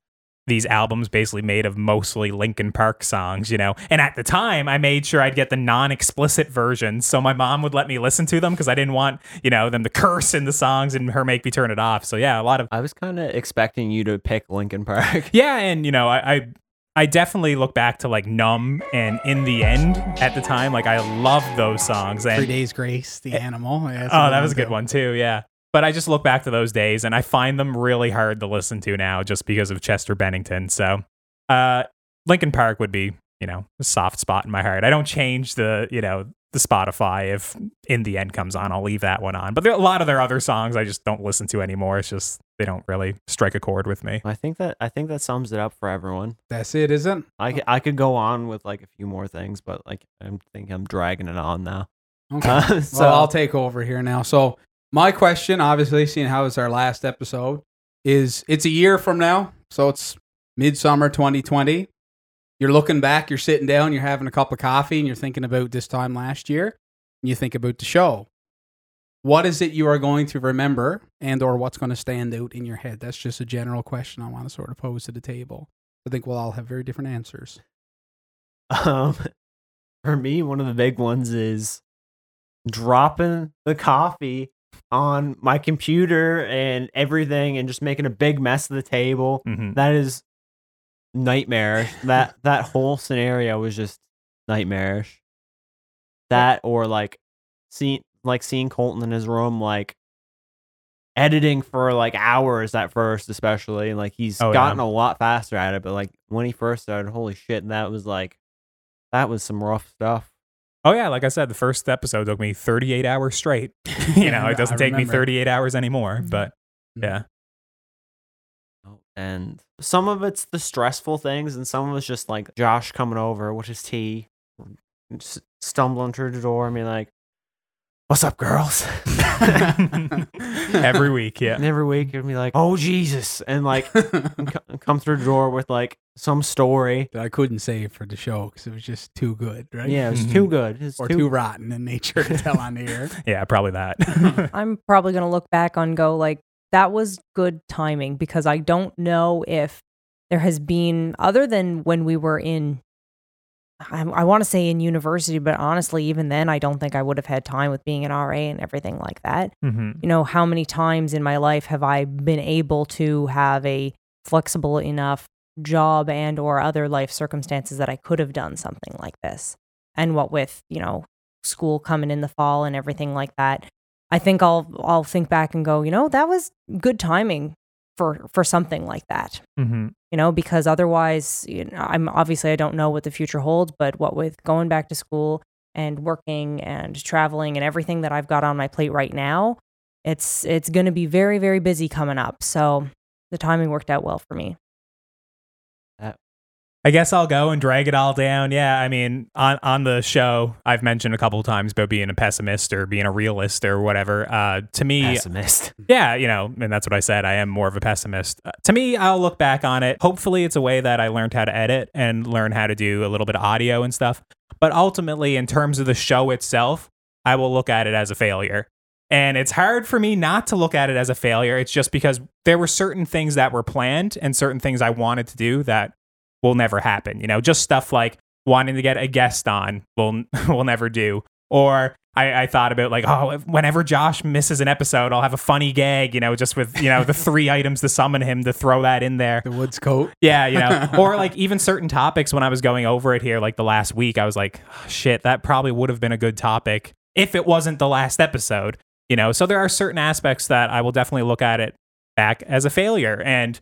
these albums basically made of mostly Linkin Park songs, you know. And at the time, I made sure I'd get the non-explicit versions, so my mom would let me listen to them because I didn't want, you know, them to curse in the songs and her make me turn it off. So yeah, a lot of I was kind of expecting you to pick Linkin Park. yeah, and you know, I. I I definitely look back to like Numb and In the End at the time. Like I loved those songs. And Three Days Grace, The eh, Animal. Yeah, Oh, that was a good too. one too. Yeah. But I just look back to those days and I find them really hard to listen to now just because of Chester Bennington. So, uh, Linkin Park would be, you know, a soft spot in my heart. I don't change the, you know, the Spotify if In the End comes on. I'll leave that one on. But there, a lot of their other songs I just don't listen to anymore. It's just they don't really strike a chord with me. I think that I think that sums it up for everyone. That's it, isn't? I, c- I could go on with like a few more things, but like I'm think I'm dragging it on now. Okay. Uh, so well, I'll take over here now. So my question, obviously, seeing how it's our last episode, is it's a year from now. So it's midsummer 2020. You're looking back, you're sitting down, you're having a cup of coffee, and you're thinking about this time last year, and you think about the show. What is it you are going to remember and or what's going to stand out in your head? That's just a general question I want to sort of pose to the table. I think we'll all have very different answers. Um, for me, one of the big ones is dropping the coffee on my computer and everything, and just making a big mess of the table. Mhm. That is nightmarish. that that whole scenario was just nightmarish. That or like seeing like seeing Colton in his room, like editing for like hours at first, especially. And like he's Oh, yeah. gotten a lot faster at it, but like when he first started, holy shit, that was like that was some rough stuff. Oh yeah, like I said, the first episode took me 38 hours straight. you know, it doesn't I take me 38 hours anymore, mm-hmm. but mm-hmm. yeah. Oh, and some of it's the stressful things, and some of it's just like Josh coming over, which is tea, stumbling through the door and being like, "What's up, girls?" Every week, yeah. And every week it'd be like, "Oh Jesus!" and like and co- come through the door with like some story. that I couldn't save for the show because it was just too good, right? Yeah, it was too good. It's or too, too rotten in nature to tell on the air. Yeah, probably that. I'm probably going to look back on go like that was good timing because I don't know if there has been other than when we were in I, I want to say in university, but honestly, even then, I don't think I would have had time with being an RA and everything like that. hmm You know, how many times in my life have I been able to have a flexible enough job and or other life circumstances that I could have done something like this? And what with, you know, school coming in the fall and everything like that, I think I'll I'll think back and go, you know, that was good timing for for something like that hmm you know, because otherwise, you know, I'm obviously I don't know what the future holds, but what with going back to school and working and traveling and everything that I've got on my plate right now, it's it's going to be very very busy coming up. So the timing worked out well for me. I guess I'll go and drag it all down. Yeah, I mean, on on the show, I've mentioned a couple times about being a pessimist or being a realist or whatever. Uh, to me, pessimist. Yeah, you know, and that's what I said. I am more of a pessimist. Uh, to me, I'll look back on it. Hopefully, it's a way that I learned how to edit and learn how to do a little bit of audio and stuff. But ultimately, in terms of the show itself, I will look at it as a failure. And it's hard for me not to look at it as a failure. It's just because there were certain things that were planned and certain things I wanted to do that will never happen. You know, just stuff like wanting to get a guest on will will never do. Or I, I thought about like, oh, if- whenever Josh misses an episode, I'll have a funny gag, you know, just with you know the three items to summon him to throw that in there. The Woods coat. Yeah, you know, or like even certain topics when I was going over it here, like the last week, I was like, "Oh, shit, that probably would have been a good topic if it wasn't the last episode, you know. So there are certain aspects that I will definitely look at it back as a failure, and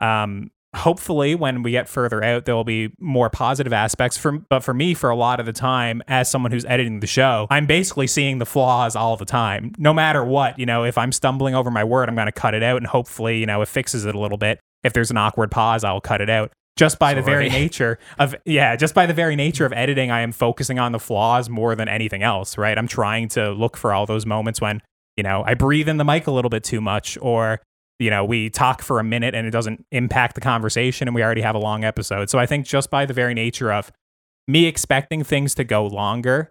um, hopefully when we get further out, there will be more positive aspects. For but for me, for a lot of the time, as someone who's editing the show, I'm basically seeing the flaws all the time, no matter what. You know, if I'm stumbling over my word, I'm going to cut it out, and hopefully, you know, it fixes it a little bit if there's an awkward pause, I'll cut it out. Just by the very nature of yeah, just by the very nature of editing, I am focusing on the flaws more than anything else, right? I'm trying to look for all those moments when, you know, I breathe in the mic a little bit too much or you know, we talk for a minute and it doesn't impact the conversation and we already have a long episode. So I think just by the very nature of me expecting things to go longer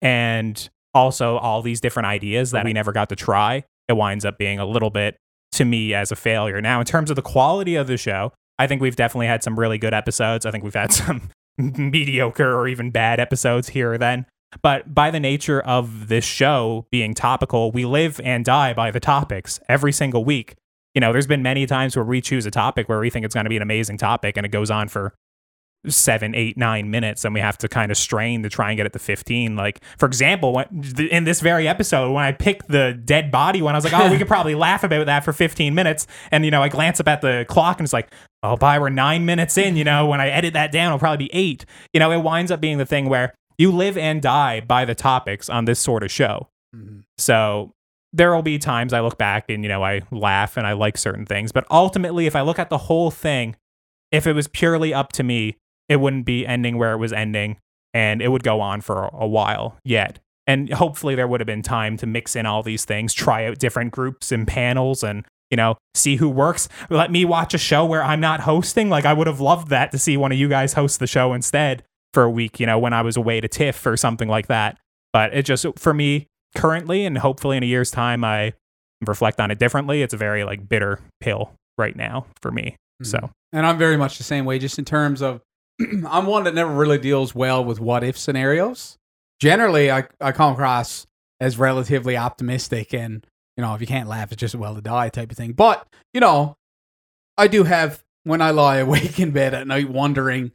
and also all these different ideas that we never got to try, it winds up being a little bit to me as a failure. Now, in terms of the quality of the show, I think we've definitely had some really good episodes. I think we've had some mediocre or even bad episodes here or then. But by the nature of this show being topical, we live and die by the topics every single week. You know, there's been many times where we choose a topic where we think it's going to be an amazing topic and it goes on for seven, eight, nine minutes, and we have to kind of strain to try and get it to 15. Like, for example, when, in this very episode, when I picked the dead body one, I was like, oh, we could probably laugh about that for 15 minutes. And, you know, I glance up at the clock and it's like, oh, by we're nine minutes in, you know, when I edit that down, it'll probably be eight. You know, it winds up being the thing where you live and die by the topics on this sort of show. Mhm. So there will be times I look back and, you know, I laugh and I like certain things. But ultimately, if I look at the whole thing, if it was purely up to me, it wouldn't be ending where it was ending and it would go on for a while yet. and hopefully there would have been time to mix in all these things, try out different groups and panels and you know, see who works. Let me watch a show where I'm not hosting. Like I would have loved that to see one of you guys host the show instead for a week, you know, when I was away to TIFF or something like that. But it just for me currently and hopefully in a year's time I reflect on it differently. It's a very like bitter pill right now for me. Mhm. So And I'm very much the same way, just in terms of I'm one that never really deals well with what if scenarios. Generally, I, I come across as relatively optimistic and, you know, if you can't laugh, it's just well to die type of thing. But, you know, I do have, when I lie awake in bed at night wondering,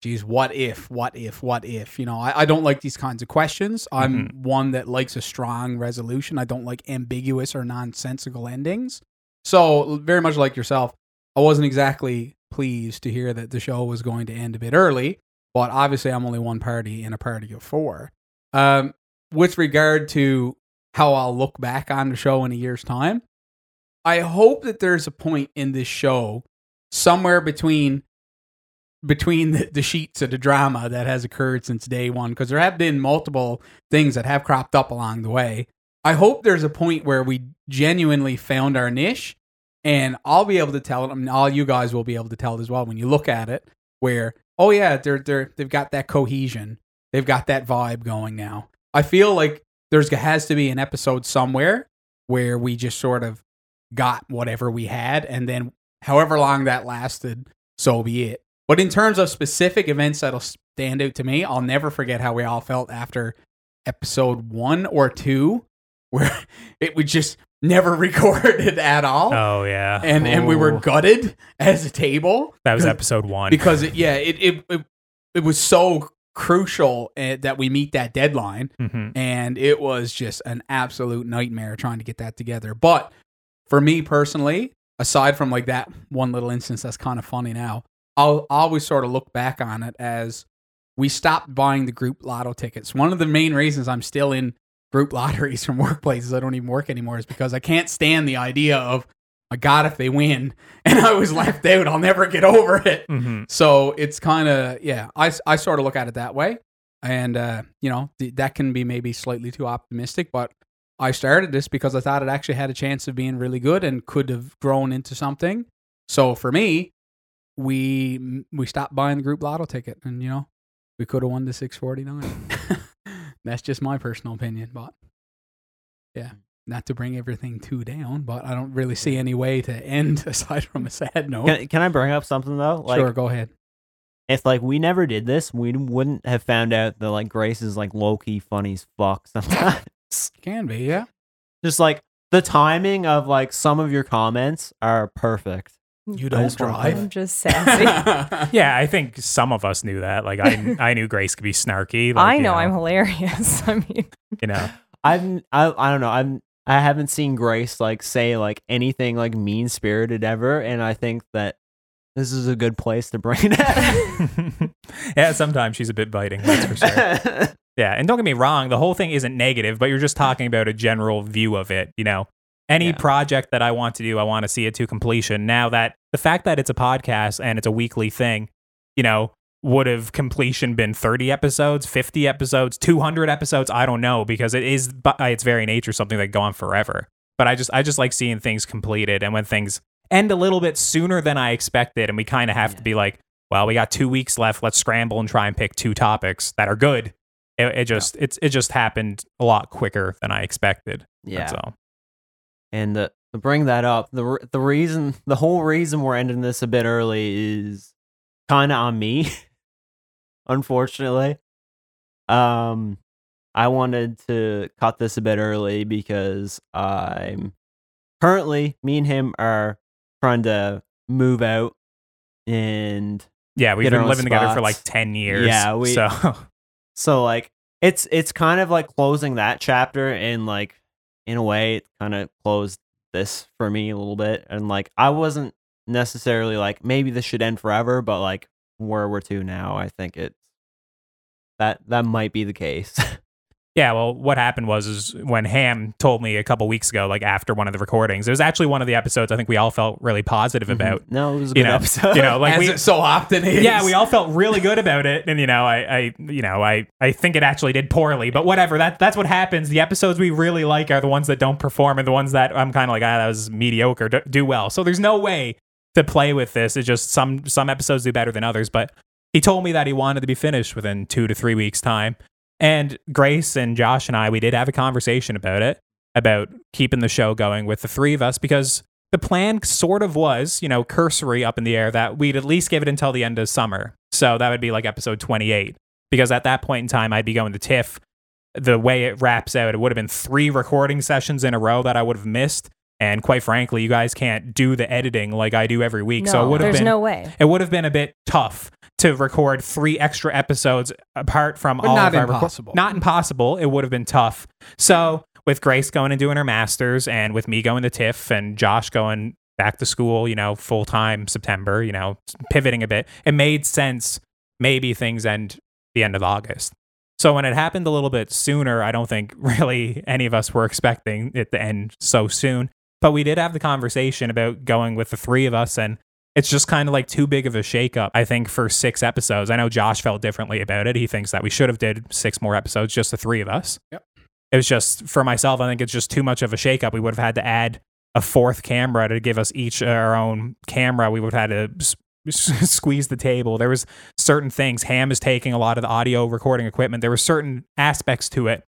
geez, what if, what if, what if? You know, I, I don't like these kinds of questions. I'm one that likes a strong resolution. I don't like ambiguous or nonsensical endings. So, very much like yourself, I wasn't exactly pleased to hear that the show was going to end a bit early, but obviously I'm only one party in a party of four. Um, with regard to how I'll look back on the show in a year's time, I hope that there's a point in this show somewhere between between the, the sheets of the drama that has occurred since day one because there have been multiple things that have cropped up along the way. I hope there's a point where we genuinely found our niche and I'll be able to tell it. I mean, all you guys will be able to tell it as well when you look at it. Where oh yeah, they're they're they've got that cohesion, they've got that vibe going now. I feel like there's has to be an episode somewhere where we just sort of got whatever we had, and then however long that lasted, so be it. But in terms of specific events that'll stand out to me, I'll never forget how we all felt after episode one or two, where it was just never recorded at all Oh yeah. and and we were gutted as a table that was episode 1. because it, yeah it, it it it was so crucial uh, that we meet that deadline Mhm. and it was just an absolute nightmare trying to get that together but for me personally aside from like that one little instance that's kind of funny now I'll always sort of look back on it as we stopped buying the group lotto tickets. One of the main reasons I'm still in group lotteries from workplaces I don't even work anymore is because I can't stand the idea of my God if they win and I was left out. I'll never get over it. Mhm. so it's kind of yeah I, I sort of look at it that way. And uh, you know th- that can be maybe slightly too optimistic but I started this because I thought it actually had a chance of being really good and could have grown into something. So for me we we stopped buying the group lotto ticket and you know we could have won the 649 that's just my personal opinion but yeah hmm. not to bring everything too down but I don't really see any way to end aside from a sad note Can, can I bring up something though? Like, sure go ahead if like we never did this, we wouldn't have found out that like Grace is like low key funny as fuck sometimes. can be yeah Just like the timing of like some of your comments are perfect. You don't just drive. I'm just sassy. Yeah, I think some of us knew that. Like I I knew Grace could be snarky. Like, I you know I'm hilarious. I mean, you know. I've I I don't know. I'm I haven't seen Grace like say like anything like mean spirited ever, and I think that this is a good place to bring that. yeah, sometimes she's a bit biting, that's for sure. Yeah, and don't get me wrong, the whole thing isn't negative, but you're just talking about a general view of it, you know. Any Yeah. project that I want to do, I want to see it to completion. Now that the fact that it's a podcast and it's a weekly thing, you know, would have completion been 30 episodes, 50 episodes, 200 episodes, I don't know because it is by its very nature something that go on forever. But I just I just like seeing things completed and when things end a little bit sooner than I expected and we kind of have to be like, well, we got 2 weeks left, let's scramble and try and pick two topics that are good it, it just it's it just happened a lot quicker than I expected. yeah. That's all. And the, to bring that up, the the reason, the whole reason we're ending this a bit early is kind of on me. unfortunately, um, I wanted to cut this a bit early because I'm currently me and him are trying to move out, and Yeah, we've been living together for like ten years. Yeah, we- so so like it's it's kind of like closing that chapter and like in a way it kind of closed this for me a little bit and like I wasn't necessarily like maybe this should end forever but like where we're to now I think it's that that might be the case Yeah, well, what happened was is when Ham told me a couple weeks ago, like after one of the recordings, it was actually one of the episodes I think we all felt really positive about. No, it was a You good know, episode. you know, like As we, it so often is. yeah, we all felt really good about it, and you know, I, I, you know, I, I think it actually did poorly, but whatever. That that's what happens. The episodes we really like are the ones that don't perform, and the ones that I'm kind of like, ah, that was mediocre, do, do well. So there's no way to play with this. It's just some some episodes do better than others, but he told me that he wanted to be finished within two to three weeks time. And Grace and Josh and I, we did have a conversation about it, about keeping the show going with the three of us because the plan sort of was, you know, cursory up in the air that we'd at least give it until the end of summer. So that would be like episode 28. Because at that point in time, I'd be going to TIFF. The way it wraps out, it would have been three recording sessions in a row that I would have missed. And quite frankly, you guys can't do the editing like I do every week. No, so it would have been no way. it would have been a bit tough to record three extra episodes apart from But all not of our reco- impossible. not impossible. It would have been tough. So with Grace going and doing her masters, and with me going to TIFF, and Josh going back to school, you know, full time September, you know, pivoting a bit, it made sense. Maybe things end the end of August. So when it happened a little bit sooner, I don't think really any of us were expecting it to end so soon. But we did have the conversation about going with the three of us, and it's just kind of like too big of a shakeup. I think for six episodes. I know Josh felt differently about it. He thinks that we should have did six more episodes, just the three of us. Yep. It was just for myself. I think it's just too much of a shakeup. We would have had to add a fourth camera to give us each our own camera. We would have had to squeeze the table. There was certain things. Ham is taking a lot of the audio recording equipment. There were certain aspects to it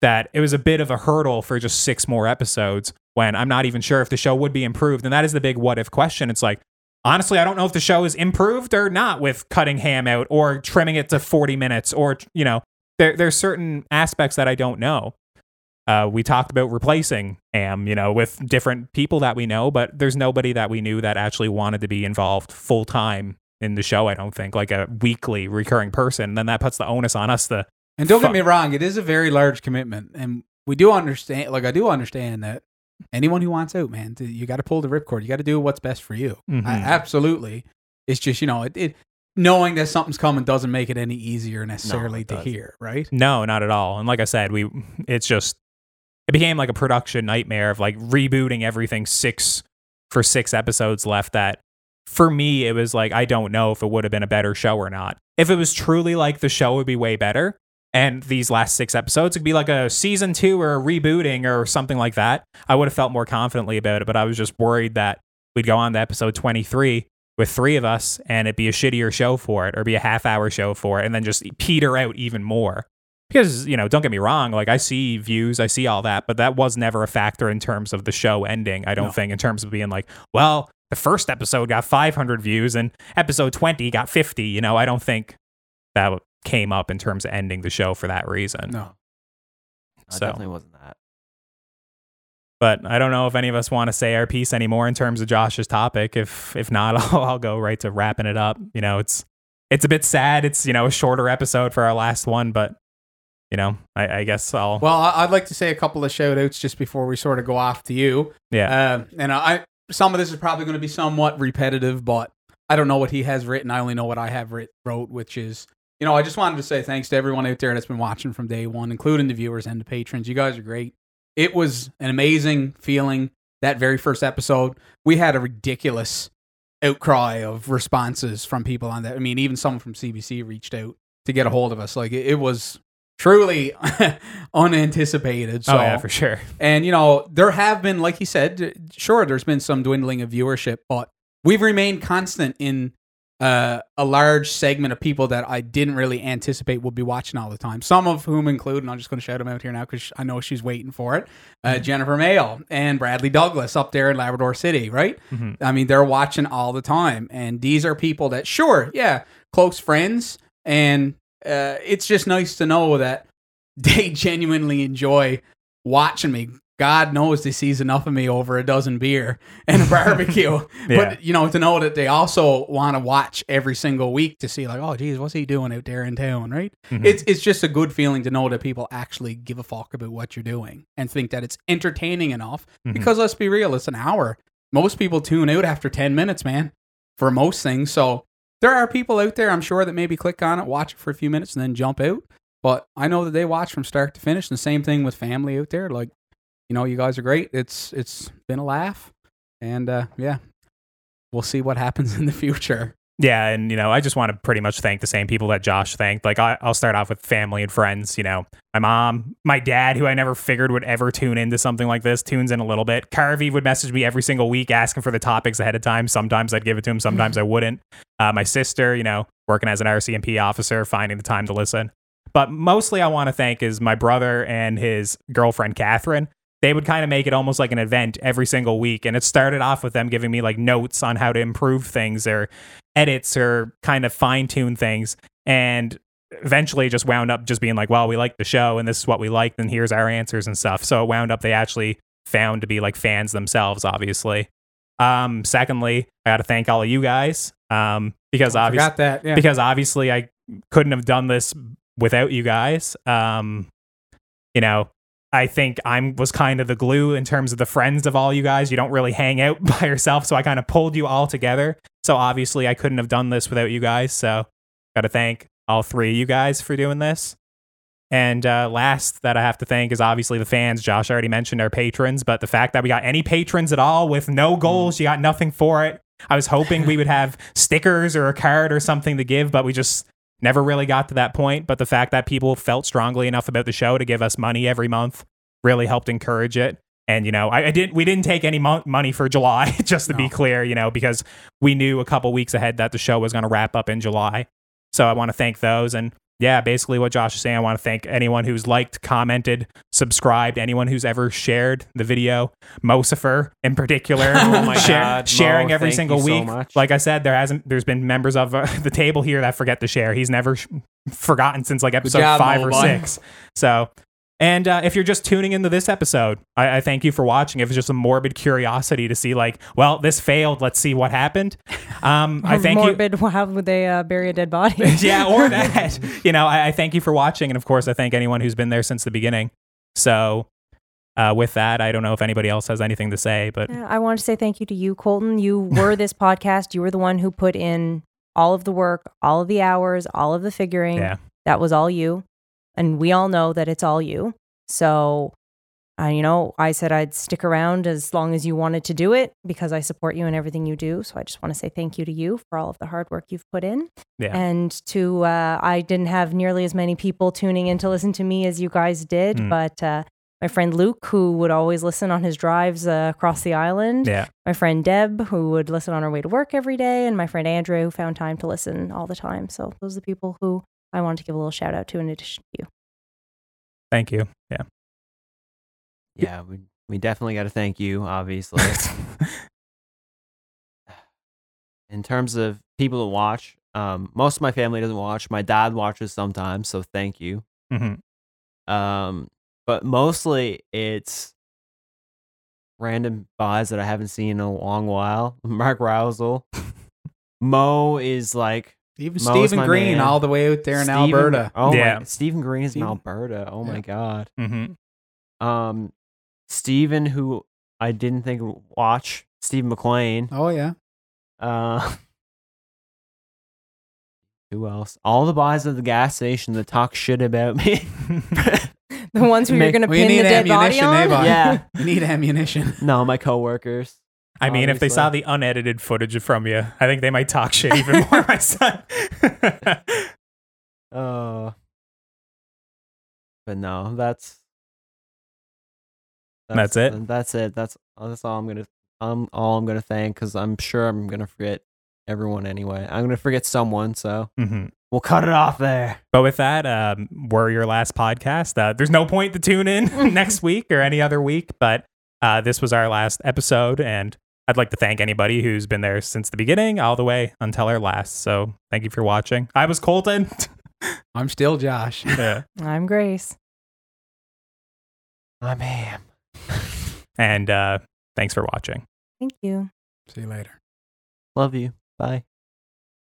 that it was a bit of a hurdle for just six more episodes when I'm not even sure if the show would be improved. And that is the big what if question. It's like, honestly, I don't know if the show is improved or not with cutting ham out or trimming it to 40 minutes or, you know, there, there's certain aspects that I don't know. Uh, we talked about replacing Am, you know, with different people that we know, but there's nobody that we knew that actually wanted to be involved full time in the show. I don't think like a weekly recurring person. then that puts the onus on us to And don't Fuck. get me wrong, it is a very large commitment, and we do understand. Like I do understand that anyone who wants out, man, you got to pull the ripcord. You got to do what's best for you. Mhm. I- absolutely. It's just you know it, it. Knowing that something's coming doesn't make it any easier necessarily it to hear, right? No, not at all. And like I said, we it's just it became like a production nightmare of like rebooting everything six for six episodes left that for me it was like I don't know if it would have been a better show or not. If it was truly like the show would be way better and these last six episodes. It could be like a season 2 or a rebooting or something like that, I would have felt more confidently about it, but I was just worried that we'd go on to episode 23 with three of us and it'd be a shittier show for it or be a half hour show for it and then just peter out even more. Because you know don't get me wrong like i see views i see all that but that was never a factor in terms of the show ending i don't No. think in terms of being like well the first episode got 500 views and episode 20 got 50 you know? I don't think that came up in terms of ending the show for that reason No. It So- definitely wasn't that. but i don't know if any of us want to say our piece anymore in terms of josh's topic if if not i'll, I'll go right to wrapping it up you know it's it's a bit sad it's you know a shorter episode for our last one but you know i, I guess i'll Well, I- I'd like to say a couple of shout outs just before we sort of go off to you. yeah Uh, and I some of this is probably going to be somewhat repetitive, but I don't know what he has written. I only know what I have writ- wrote, which is, you know, I just wanted to say thanks to everyone out there that's been watching from day one, including the viewers and the patrons. You guys are great. It was an amazing feeling that very first episode. We had a ridiculous outcry of responses from people on that. I mean, even someone from CBC reached out to get a hold of us. Like it, it was truly unanticipated. Oh, so oh yeah for sure and you know, there have been, like he said, sure, there's been some dwindling of viewership, but we've remained constant in uh, a large segment of people that I didn't really anticipate would be watching all the time. Some of whom include, and I'm just going to shout them out here now because I know she's waiting for it. Uh, Jennifer Mayo and Bradley Douglas up there in Labrador City, right? Mhm. I mean, they're watching all the time, and these are people that, sure, yeah, close friends, and uh, it's just nice to know that they genuinely enjoy watching me. God knows they sees enough of me over a dozen beer and a barbecue. Yeah. But you know, to know that they also want to watch every single week to see like, oh geez, what's he doing out there in town, right? Mhm. It's it's just a good feeling to know that people actually give a fuck about what you're doing and think that it's entertaining enough. Mhm. Because let's be real, it's an hour. Most people tune out after ten minutes, man, for most things. So there are people out there, I'm sure, that maybe click on it, watch it for a few minutes, and then jump out. But I know that they watch from start to finish. And the same thing with family out there. Like, you know, you guys are great. It's it's been a laugh, and uh, yeah, we'll see what happens in the future. Yeah, and you know, I just want to pretty much thank the same people that Josh thanked. Like, I, I'll start off with family and friends. You know, my mom, my dad, who I never figured would ever tune into something like this, tunes in a little bit. Carvey would message me every single week asking for the topics ahead of time. Sometimes I'd give it to him, sometimes I wouldn't. Uh, my sister, you know, working as an RCMP officer, finding the time to listen. But mostly, I want to thank is my brother and his girlfriend Catherine they would kind of make it almost like an event every single week. And it started off with them giving me like notes on how to improve things or edits or kind of fine tune things. And eventually just wound up just being like, well, we like the show and this is what we liked and here's our answers and stuff. So it wound up they actually found to be like fans themselves, obviously. Um, secondly, I got to thank all of you guys um, because I obviously that. Yeah. because obviously I couldn't have done this without you guys. Um, you know, I think I'm was kind of the glue in terms of the friends of all you guys. You don't really hang out by yourself, so I kind of pulled you all together. So obviously I couldn't have done this without you guys. So got to thank all three of you guys for doing this. And uh, last that I have to thank is obviously the fans. Josh already mentioned our patrons, but the fact that we got any patrons at all with no goals, you got nothing for it. I was hoping we would have stickers or a card or something to give, but we just never really got to that point. But the fact that people felt strongly enough about the show to give us money every month really helped encourage it. And you know, I, I didn't. We didn't take any mo- money for July, just to be clear. You know, because we knew a couple weeks ahead that the show was going to wrap up in July. So I want to thank those. And yeah, basically what Josh is saying, I want to thank anyone who's liked, commented, subscribed, anyone who's ever shared the video, Mosifer in particular, Oh share- God, sharing Mo, every single so week. much. Like I said, there hasn't, there's been members of uh, the table here that forget to share. He's never sh- forgotten since like episode job, five Mo or six. So, and uh, if you're just tuning into this episode, I, I thank you for watching. It was just a morbid curiosity to see, like, well, this failed. Let's see what happened. Um, I thank you. morbid. How would they uh, bury a dead body? yeah, or that. you know, I, I thank you for watching, and of course, I thank anyone who's been there since the beginning. So, uh, with that, I don't know if anybody else has anything to say, but Yeah, I want to say thank you to you, Colton. You were this podcast. You were the one who put in all of the work, all of the hours, all of the figuring. yeah, That was all you. And we all know that it's all you. So, uh, you know, I said I'd stick around as long as you wanted to do it because I support you in everything you do. So I just want to say thank you to you for all of the hard work you've put in. yeah, And to, uh, I didn't have nearly as many people tuning in to listen to me as you guys did, Mm. but uh, my friend Luke, who would always listen on his drives uh, across the island, yeah. my friend Deb, who would listen on her way to work every day, and my friend Andrew, who found time to listen all the time. So those are the people who I wanted to give a little shout out to in addition to you. Thank you. Yeah. Yeah, we we definitely got to thank you, obviously. In terms of people to watch, um, most of my family doesn't watch. My dad watches sometimes, so thank you. hmm Um, but mostly it's random buys that I haven't seen in a long while. Mark Rousel. Mo is like Even Mo's Stephen my Green, man. all the way out there in Stephen- Alberta. Oh Yeah. my, Stephen Green is in Stephen- Alberta. Oh my Yeah. god. hmm Um, Stephen, who I didn't think would watch Steve McLean. Oh yeah. Uh, who else? All the boys at the gas station that talk shit about me. The ones who you're Make- going to Well, you pin the dead body ammunition, eh, on? bud? yeah. You need ammunition. No, my coworkers. I mean, if they saw the unedited footage from you, I think they might talk shit even more, my son. Uh, but no, that's That's it? That's it. That's that's all I'm gonna. Um, all I'm gonna thank because I'm sure I'm gonna forget everyone anyway. I'm gonna forget someone, so hmm we'll cut it off there. But with that, um, we're your last podcast. Uh, there's no point to tune in next week or any other week, but uh, this was our last episode, and I'd like to thank anybody who's been there since the beginning, all the way until our last. So thank you for watching. I was Colton. I'm still Josh. yeah. I'm Grace. I'm Ham. And uh, thanks for watching. Thank you. See you later. Love you. Bye.